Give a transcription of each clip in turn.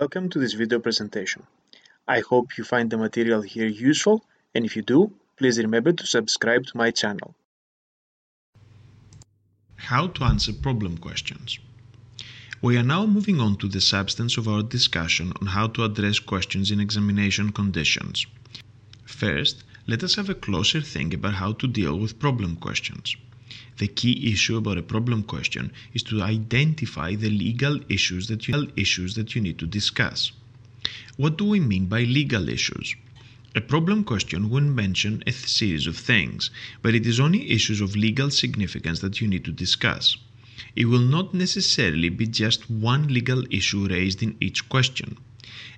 Welcome to this video presentation. I hope you find the material here useful and if you do, please remember to subscribe to my channel. How to answer problem questions. We are now moving on to the substance of our discussion on how to address questions in examination conditions. First, let us have a closer think about how to deal with problem questions. The key issue about a problem question is to identify the legal issues that you, issues that you need to discuss. What do we mean by legal issues? A problem question will mention a series of things, but it is only issues of legal significance that you need to discuss. It will not necessarily be just one legal issue raised in each question.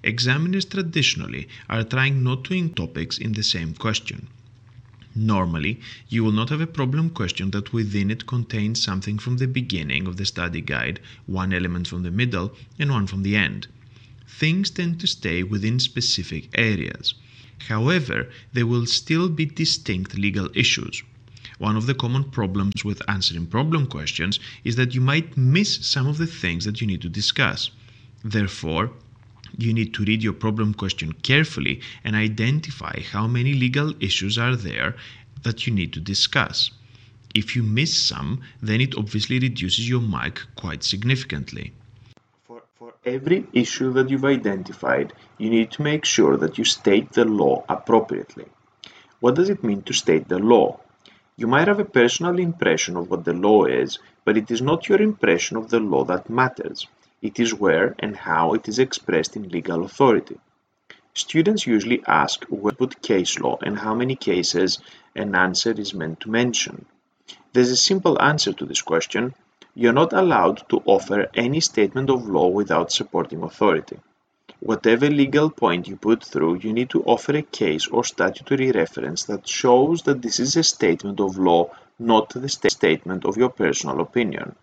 Examiners traditionally are trying not to include topics in the same question. Normally, you will not have a problem question that within it contains something from the beginning of the study guide, one element from the middle, and one from the end. Things tend to stay within specific areas. However, there will still be distinct legal issues. One of the common problems with answering problem questions is that you might miss some of the things that you need to discuss. Therefore, you need to read your problem question carefully and identify how many legal issues are there that you need to discuss. If you miss some, then it obviously reduces your mark quite significantly. For, for every issue that you've identified, you need to make sure that you state the law appropriately. What does it mean to state the law? You might have a personal impression of what the law is, but it is not your impression of the law that matters. It is where and how it is expressed in legal authority. Students usually ask where put case law and how many cases an answer is meant to mention. There's a simple answer to this question. You're not allowed to offer any statement of law without supporting authority. Whatever legal point you put through, you need to offer a case or statutory reference that shows that this is a statement of law, not the statement of your personal opinion.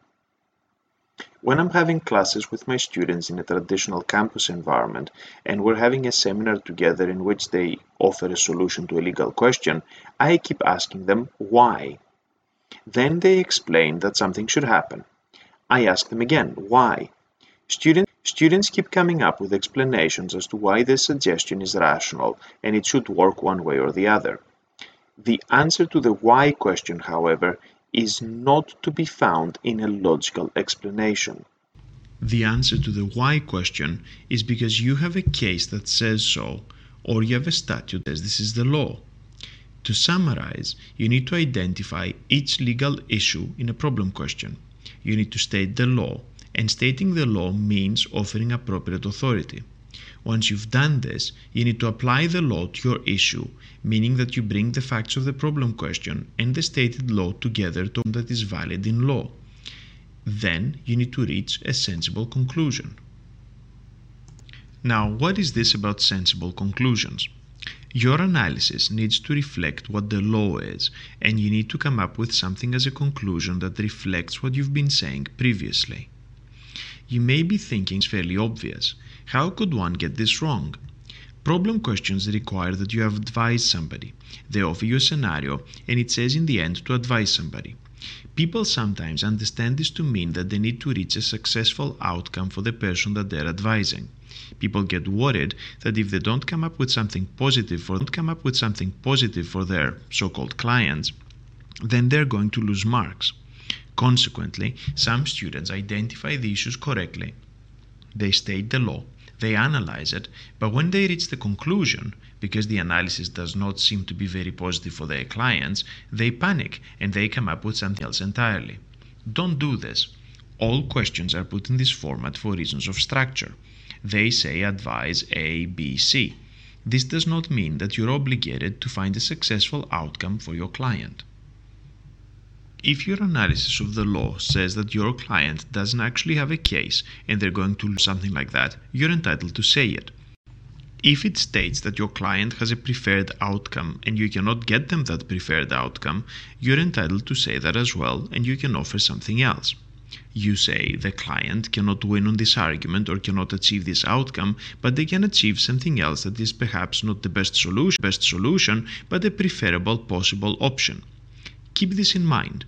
When I'm having classes with my students in a traditional campus environment and we're having a seminar together in which they offer a solution to a legal question, I keep asking them why. Then they explain that something should happen. I ask them again, why? Student, students keep coming up with explanations as to why their suggestion is rational and it should work one way or the other. The answer to the why question, however, is not to be found in a logical explanation. The answer to the why question is because you have a case that says so, or you have a statute that says this is the law. To summarize, you need to identify each legal issue in a problem question. You need to state the law, and stating the law means offering appropriate authority. Once you've done this, you need to apply the law to your issue, meaning that you bring the facts of the problem question and the stated law together to that is valid in law. Then you need to reach a sensible conclusion. Now, what is this about sensible conclusions? Your analysis needs to reflect what the law is, and you need to come up with something as a conclusion that reflects what you've been saying previously. You may be thinking it's fairly obvious. How could one get this wrong? Problem questions require that you advise somebody. They offer you a scenario, and it says in the end to advise somebody. People sometimes understand this to mean that they need to reach a successful outcome for the person that they're advising. People get worried that if they don't come up with something positive for don't come up with something positive for their so-called clients, then they're going to lose marks. Consequently, some students identify the issues correctly. They state the law, they analyze it, but when they reach the conclusion, because the analysis does not seem to be very positive for their clients, they panic and they come up with something else entirely. Don't do this. All questions are put in this format for reasons of structure. They say advise A, B, C. This does not mean that you're obligated to find a successful outcome for your client. If your analysis of the law says that your client doesn't actually have a case and they're going to lose something like that, you're entitled to say it. If it states that your client has a preferred outcome and you cannot get them that preferred outcome, you're entitled to say that as well and you can offer something else. You say the client cannot win on this argument or cannot achieve this outcome, but they can achieve something else that is perhaps not the best solution, best solution but a preferable possible option. Keep this in mind.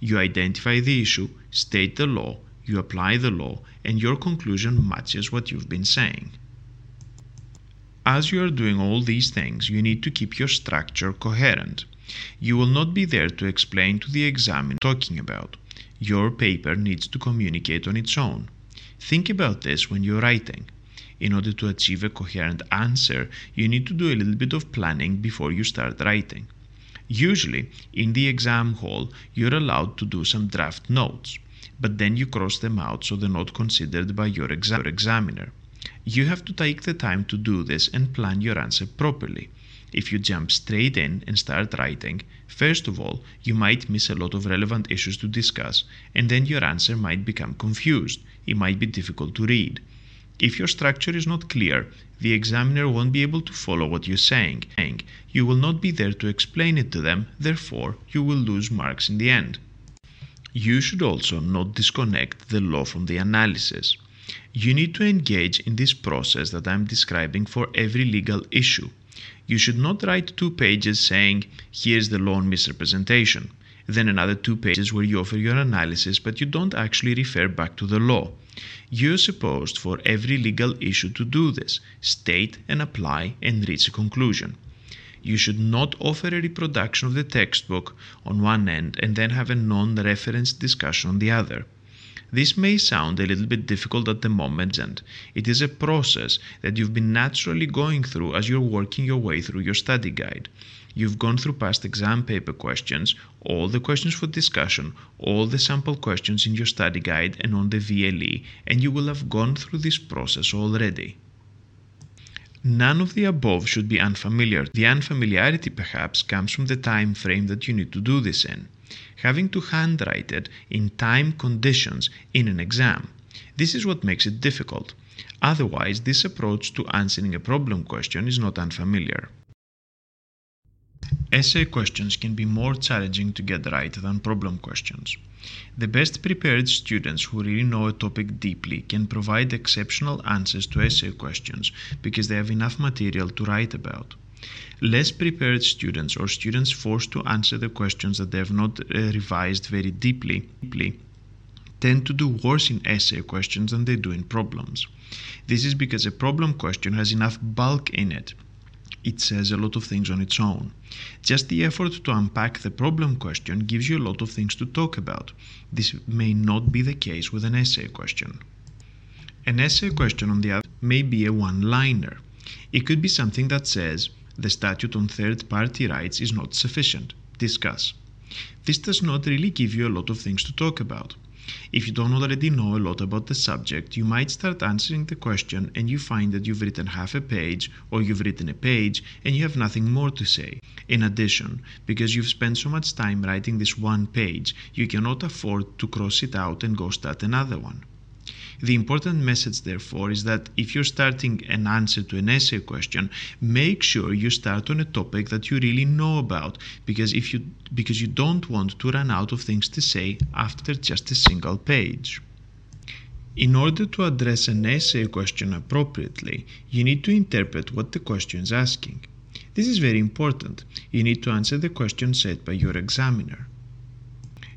You identify the issue, state the law, you apply the law, and your conclusion matches what you've been saying. As you are doing all these things, you need to keep your structure coherent. You will not be there to explain to the examiner talking about. Your paper needs to communicate on its own. Think about this when you're writing. In order to achieve a coherent answer, you need to do a little bit of planning before you start writing. Usually, in the exam hall, you're allowed to do some draft notes, but then you cross them out so they're not considered by your, exam- examiner. You have to take the time to do this and plan your answer properly. If you jump straight in and start writing, first of all, you might miss a lot of relevant issues to discuss, and then your answer might become confused. It might be difficult to read. If your structure is not clear, the examiner won't be able to follow what you're saying. You will not be there to explain it to them, therefore, you will lose marks in the end. You should also not disconnect the law from the analysis. You need to engage in this process that I'm describing for every legal issue. You should not write two pages saying, here's the law on misrepresentation, then another two pages where you offer your analysis but you don't actually refer back to the law. You're supposed for every legal issue to do this, state and apply and reach a conclusion. You should not offer a reproduction of the textbook on one end and then have a non referenced discussion on the other. This may sound a little bit difficult at the moment, and it is a process that you've been naturally going through as you're working your way through your study guide. You've gone through past exam paper questions, all the questions for discussion, all the sample questions in your study guide and on the VLE, and you will have gone through this process already. None of the above should be unfamiliar. The unfamiliarity perhaps comes from the time frame that you need to do this in having to handwrite it in time conditions in an exam. This is what makes it difficult. Otherwise, this approach to answering a problem question is not unfamiliar. Essay questions can be more challenging to get right than problem questions. The best prepared students who really know a topic deeply can provide exceptional answers to essay questions because they have enough material to write about. Less prepared students or students forced to answer the questions that they have not uh, revised very deeply, deeply tend to do worse in essay questions than they do in problems. This is because a problem question has enough bulk in it. It says a lot of things on its own. Just the effort to unpack the problem question gives you a lot of things to talk about. This may not be the case with an essay question. An essay question, on the other, may be a one liner. It could be something that says, the statute on third party rights is not sufficient. Discuss. This does not really give you a lot of things to talk about. If you don't already know a lot about the subject, you might start answering the question and you find that you've written half a page or you've written a page and you have nothing more to say. In addition, because you've spent so much time writing this one page, you cannot afford to cross it out and go start another one. The important message, therefore, is that if you're starting an answer to an essay question, make sure you start on a topic that you really know about, because if you because you don't want to run out of things to say after just a single page. In order to address an essay question appropriately, you need to interpret what the question is asking. This is very important. You need to answer the question set by your examiner.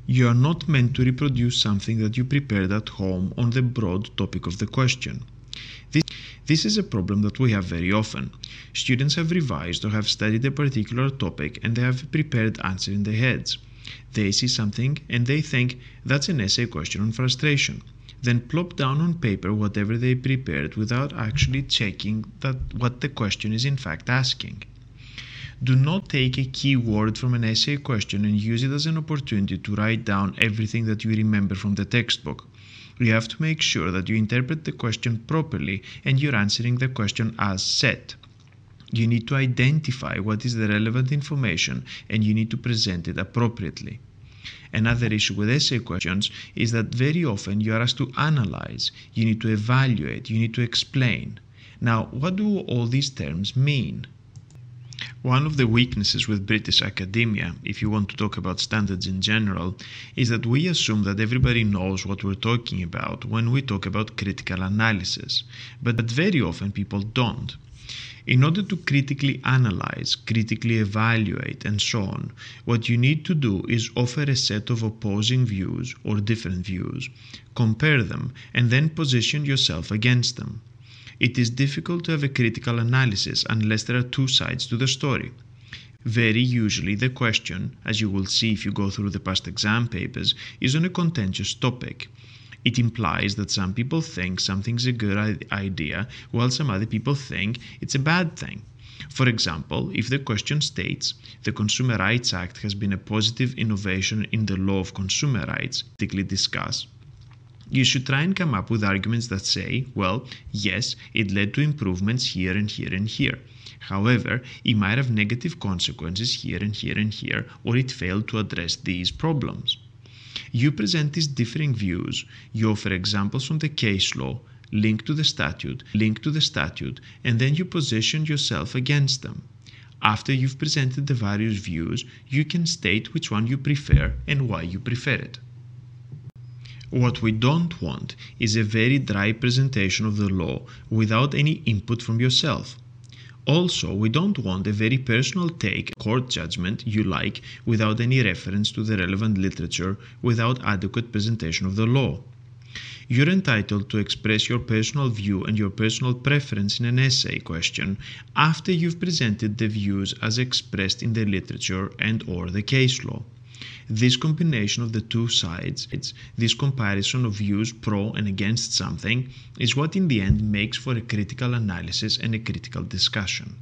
You are not meant to reproduce something that you prepared at home on the broad topic of the question. This, this is a problem that we have very often. Students have revised or have studied a particular topic and they have prepared answer in their heads. They see something and they think that's an essay question on frustration. Then plop down on paper whatever they prepared without actually checking that what the question is in fact asking. Do not take a key word from an essay question and use it as an opportunity to write down everything that you remember from the textbook. You have to make sure that you interpret the question properly and you're answering the question as set. You need to identify what is the relevant information and you need to present it appropriately. Another issue with essay questions is that very often you are asked to analyze, you need to evaluate, you need to explain. Now, what do all these terms mean? One of the weaknesses with British academia, if you want to talk about standards in general, is that we assume that everybody knows what we're talking about when we talk about critical analysis, but very often people don't. In order to critically analyze, critically evaluate, and so on, what you need to do is offer a set of opposing views or different views, compare them, and then position yourself against them. It is difficult to have a critical analysis unless there are two sides to the story. Very usually, the question, as you will see if you go through the past exam papers, is on a contentious topic. It implies that some people think something's a good idea while some other people think it's a bad thing. For example, if the question states the Consumer Rights Act has been a positive innovation in the law of consumer rights, typically discuss, you should try and come up with arguments that say, well, yes, it led to improvements here and here and here. However, it might have negative consequences here and here and here, or it failed to address these problems. You present these differing views, you offer examples from the case law, link to the statute, link to the statute, and then you position yourself against them. After you've presented the various views, you can state which one you prefer and why you prefer it. What we don't want is a very dry presentation of the law without any input from yourself. Also, we don't want a very personal take, court judgment you like, without any reference to the relevant literature, without adequate presentation of the law. You're entitled to express your personal view and your personal preference in an essay question after you've presented the views as expressed in the literature and or the case law. This combination of the two sides, this comparison of views pro and against something, is what in the end makes for a critical analysis and a critical discussion.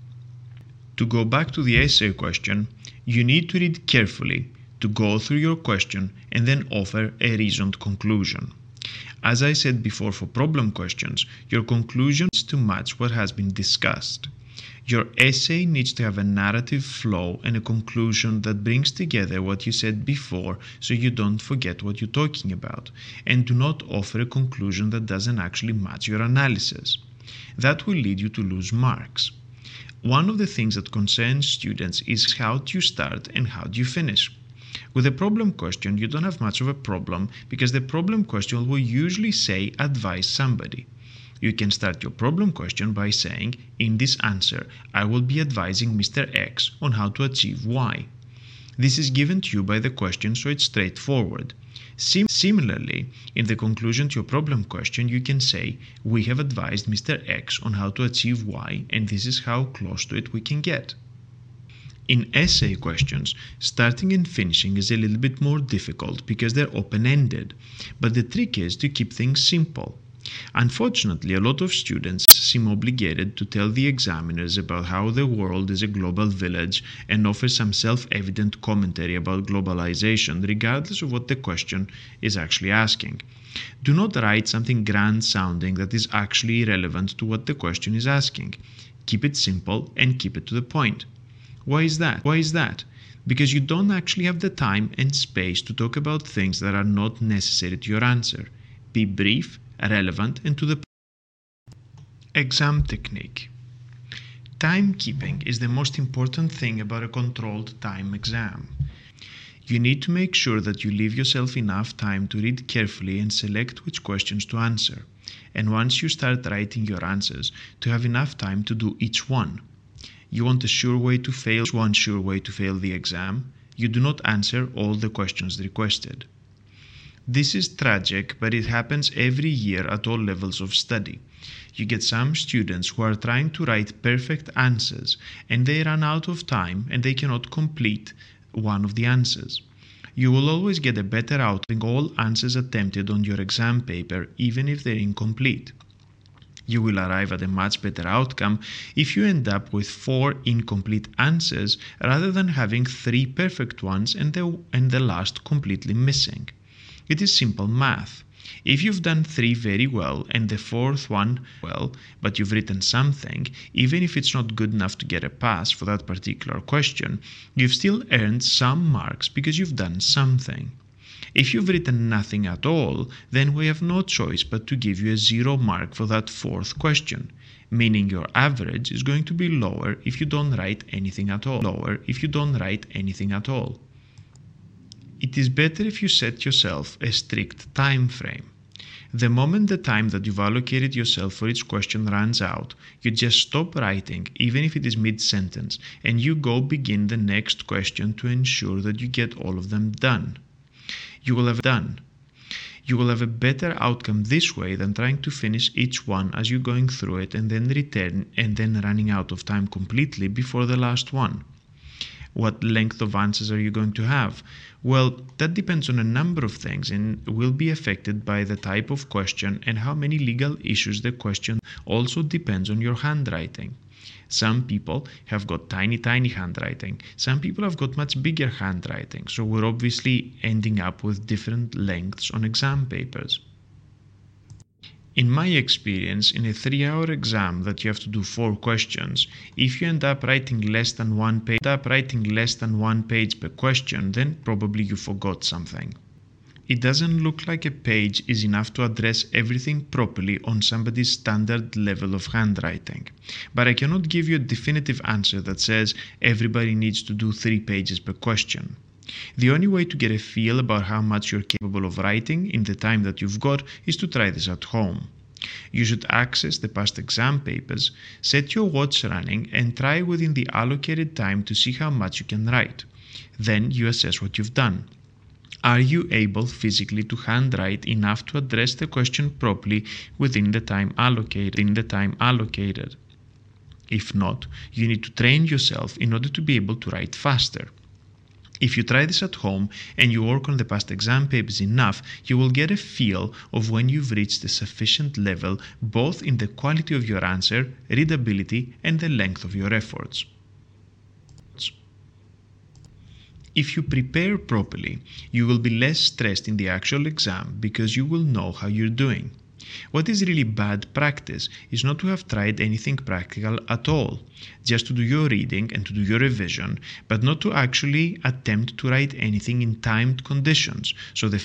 To go back to the essay question, you need to read carefully, to go through your question, and then offer a reasoned conclusion. As I said before for problem questions, your conclusion is to match what has been discussed. Your essay needs to have a narrative flow and a conclusion that brings together what you said before so you don't forget what you're talking about, and do not offer a conclusion that doesn't actually match your analysis. That will lead you to lose marks. One of the things that concerns students is how do you start and how do you finish. With a problem question, you don't have much of a problem because the problem question will usually say advise somebody. You can start your problem question by saying, in this answer, I will be advising Mr. X on how to achieve Y. This is given to you by the question, so it's straightforward. Sim- similarly, in the conclusion to your problem question, you can say, We have advised Mr. X on how to achieve Y, and this is how close to it we can get. In essay questions, starting and finishing is a little bit more difficult because they're open ended, but the trick is to keep things simple. Unfortunately, a lot of students seem obligated to tell the examiners about how the world is a global village and offer some self evident commentary about globalization, regardless of what the question is actually asking. Do not write something grand sounding that is actually irrelevant to what the question is asking. Keep it simple and keep it to the point. Why is that? Why is that? Because you don't actually have the time and space to talk about things that are not necessary to your answer. Be brief relevant and to the exam technique. Timekeeping is the most important thing about a controlled time exam. You need to make sure that you leave yourself enough time to read carefully and select which questions to answer. And once you start writing your answers, to have enough time to do each one. You want a sure way to fail, one sure way to fail the exam. You do not answer all the questions requested. This is tragic, but it happens every year at all levels of study. You get some students who are trying to write perfect answers and they run out of time and they cannot complete one of the answers. You will always get a better outcome all answers attempted on your exam paper, even if they're incomplete. You will arrive at a much better outcome if you end up with four incomplete answers rather than having three perfect ones and the, and the last completely missing. It is simple math. If you've done three very well and the fourth one well, but you've written something, even if it's not good enough to get a pass for that particular question, you've still earned some marks because you've done something. If you've written nothing at all, then we have no choice but to give you a zero mark for that fourth question, meaning your average is going to be lower if you don't write anything at all. Lower if you don't write anything at all. It is better if you set yourself a strict time frame. The moment the time that you've allocated yourself for each question runs out, you just stop writing, even if it is mid sentence, and you go begin the next question to ensure that you get all of them done. You will have done. You will have a better outcome this way than trying to finish each one as you're going through it and then return and then running out of time completely before the last one. What length of answers are you going to have? Well, that depends on a number of things and will be affected by the type of question and how many legal issues the question also depends on your handwriting. Some people have got tiny, tiny handwriting. Some people have got much bigger handwriting. So we're obviously ending up with different lengths on exam papers. In my experience, in a three hour exam that you have to do four questions, if you end up writing less than one page, up writing less than one page per question, then probably you forgot something. It doesn't look like a page is enough to address everything properly on somebody's standard level of handwriting. But I cannot give you a definitive answer that says everybody needs to do three pages per question. The only way to get a feel about how much you're capable of writing in the time that you've got is to try this at home. You should access the past exam papers, set your watch running, and try within the allocated time to see how much you can write. Then you assess what you've done. Are you able physically to handwrite enough to address the question properly within the time allocated? In the time allocated? If not, you need to train yourself in order to be able to write faster. If you try this at home and you work on the past exam papers enough, you will get a feel of when you've reached a sufficient level both in the quality of your answer, readability, and the length of your efforts. If you prepare properly, you will be less stressed in the actual exam because you will know how you're doing. What is really bad practice is not to have tried anything practical at all, just to do your reading and to do your revision, but not to actually attempt to write anything in timed conditions. So the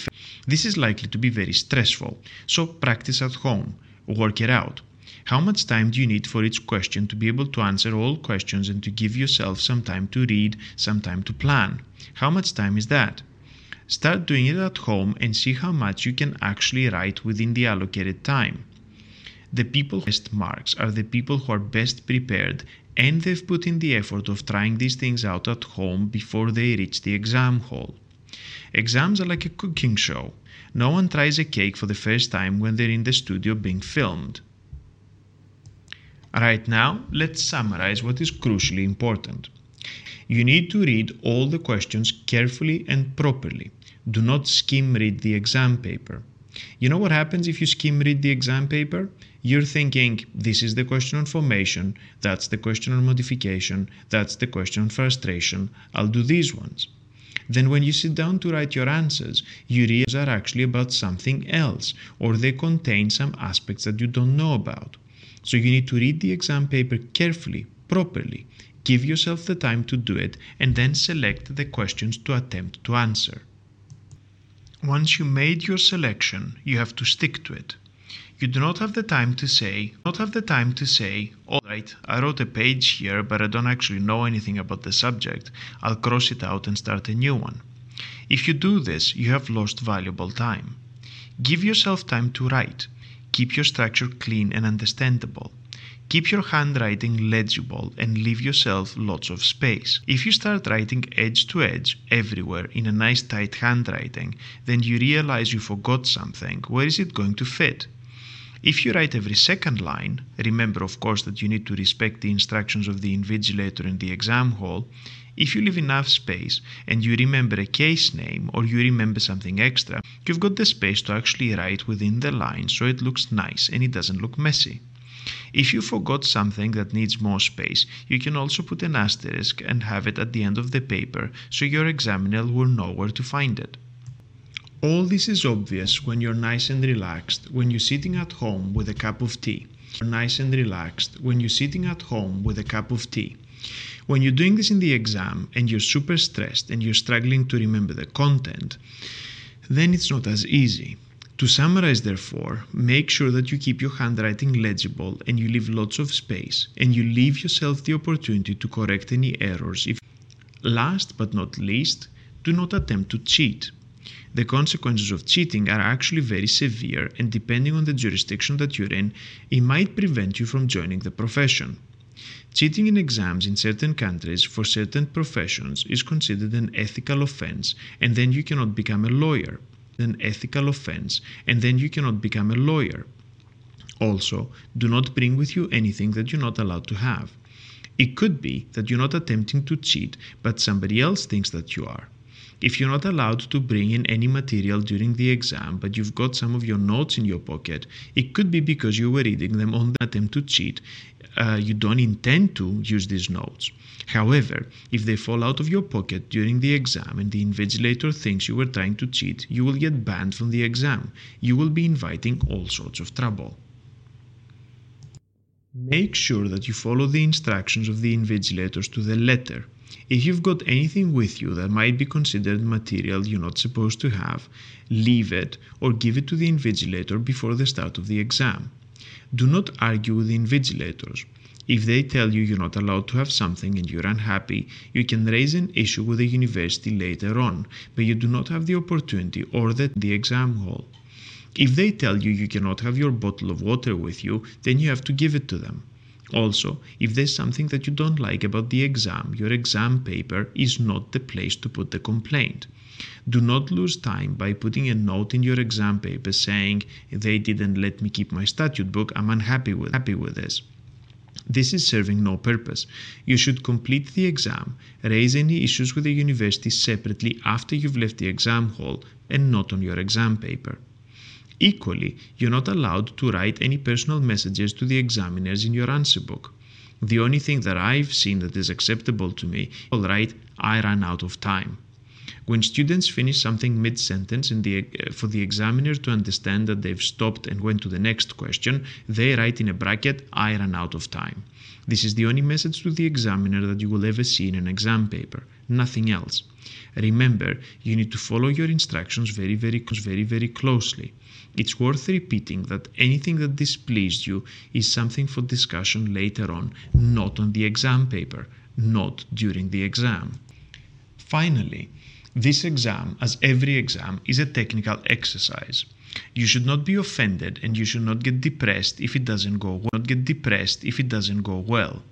this is likely to be very stressful. So practice at home, work it out. How much time do you need for each question to be able to answer all questions and to give yourself some time to read, some time to plan? How much time is that? Start doing it at home and see how much you can actually write within the allocated time. The people who best marks are the people who are best prepared and they've put in the effort of trying these things out at home before they reach the exam hall. Exams are like a cooking show. No one tries a cake for the first time when they're in the studio being filmed. Right now, let's summarize what is crucially important. You need to read all the questions carefully and properly. Do not skim read the exam paper. You know what happens if you skim read the exam paper? You're thinking, this is the question on formation, that's the question on modification, that's the question on frustration, I'll do these ones. Then when you sit down to write your answers, your realize are actually about something else, or they contain some aspects that you don't know about. So you need to read the exam paper carefully, properly, give yourself the time to do it, and then select the questions to attempt to answer. Once you made your selection, you have to stick to it. You do not have the time to say, not have the time to say, all right, I wrote a page here, but I don't actually know anything about the subject. I'll cross it out and start a new one. If you do this, you have lost valuable time. Give yourself time to write. Keep your structure clean and understandable. Keep your handwriting legible and leave yourself lots of space. If you start writing edge to edge everywhere in a nice tight handwriting, then you realize you forgot something. Where is it going to fit? If you write every second line, remember of course that you need to respect the instructions of the invigilator in the exam hall. If you leave enough space and you remember a case name or you remember something extra, you've got the space to actually write within the line so it looks nice and it doesn't look messy. If you forgot something that needs more space, you can also put an asterisk and have it at the end of the paper so your examiner will know where to find it. All this is obvious when you're nice and relaxed, when you're sitting at home with a cup of tea. You're nice and relaxed when you're sitting at home with a cup of tea. When you're doing this in the exam and you're super stressed and you're struggling to remember the content, then it's not as easy. To summarize, therefore, make sure that you keep your handwriting legible and you leave lots of space and you leave yourself the opportunity to correct any errors. If last but not least, do not attempt to cheat. The consequences of cheating are actually very severe, and depending on the jurisdiction that you're in, it might prevent you from joining the profession. Cheating in exams in certain countries for certain professions is considered an ethical offense, and then you cannot become a lawyer. An ethical offense, and then you cannot become a lawyer. Also, do not bring with you anything that you're not allowed to have. It could be that you're not attempting to cheat, but somebody else thinks that you are. If you're not allowed to bring in any material during the exam, but you've got some of your notes in your pocket, it could be because you were reading them on the attempt to cheat. Uh, you don't intend to use these notes. However, if they fall out of your pocket during the exam and the invigilator thinks you were trying to cheat, you will get banned from the exam. You will be inviting all sorts of trouble. Make sure that you follow the instructions of the invigilators to the letter. If you've got anything with you that might be considered material you're not supposed to have, leave it or give it to the invigilator before the start of the exam. Do not argue with the invigilators. If they tell you you're not allowed to have something and you're unhappy, you can raise an issue with the university later on, but you do not have the opportunity or the, the exam hall. If they tell you you cannot have your bottle of water with you, then you have to give it to them. Also, if there's something that you don't like about the exam, your exam paper is not the place to put the complaint. Do not lose time by putting a note in your exam paper saying, they didn't let me keep my statute book, I'm unhappy with, happy with this. This is serving no purpose. You should complete the exam, raise any issues with the university separately after you've left the exam hall and not on your exam paper. Equally, you're not allowed to write any personal messages to the examiners in your answer book. The only thing that I've seen that is acceptable to me, all right, I ran out of time. When students finish something mid sentence uh, for the examiner to understand that they've stopped and went to the next question, they write in a bracket, I ran out of time. This is the only message to the examiner that you will ever see in an exam paper, nothing else. Remember, you need to follow your instructions very, very, very, very closely. It's worth repeating that anything that displeased you is something for discussion later on, not on the exam paper, not during the exam. Finally, this exam, as every exam, is a technical exercise. You should not be offended and you should not get depressed if it doesn't go well. Not get depressed if it doesn't go well.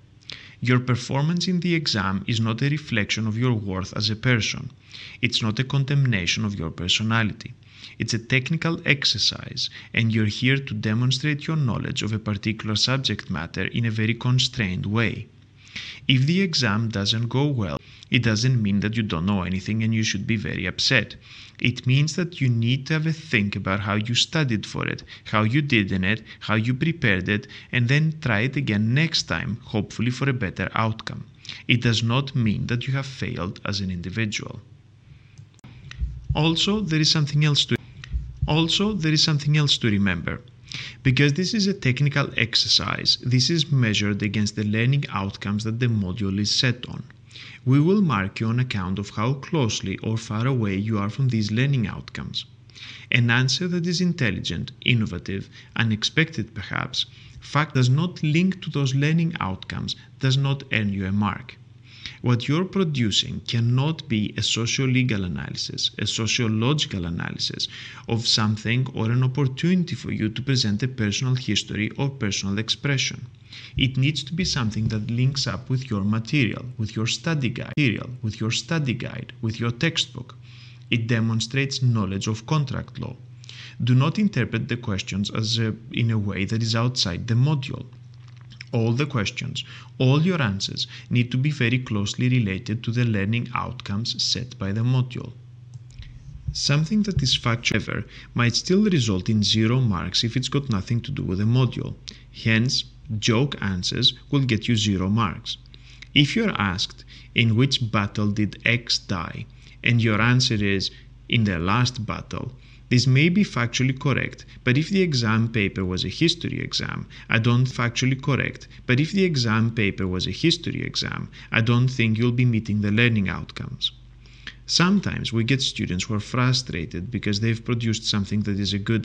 Your performance in the exam is not a reflection of your worth as a person. It's not a condemnation of your personality. It's a technical exercise, and you're here to demonstrate your knowledge of a particular subject matter in a very constrained way. If the exam doesn't go well, it doesn't mean that you don't know anything and you should be very upset. It means that you need to have a think about how you studied for it, how you did in it, how you prepared it, and then try it again next time, hopefully for a better outcome. It does not mean that you have failed as an individual. Also, there is something else to also, there is something else to remember. Because this is a technical exercise, this is measured against the learning outcomes that the module is set on. We will mark you on account of how closely or far away you are from these learning outcomes. An answer that is intelligent, innovative, unexpected perhaps, fact does not link to those learning outcomes, does not earn you a mark. What you're producing cannot be a socio-legal analysis, a sociological analysis of something or an opportunity for you to present a personal history or personal expression. It needs to be something that links up with your material, with your study guide, material, with your study guide, with your textbook. It demonstrates knowledge of contract law. Do not interpret the questions as a, in a way that is outside the module all the questions, all your answers need to be very closely related to the learning outcomes set by the module. Something that is factual might still result in zero marks if it's got nothing to do with the module. Hence, joke answers will get you zero marks. If you're asked, in which battle did X die? and your answer is, in the last battle, this may be factually correct, but if the exam paper was a history exam, I don't factually correct, but if the exam paper was a history exam, I don't think you'll be meeting the learning outcomes. Sometimes we get students who are frustrated because they've produced something that is a good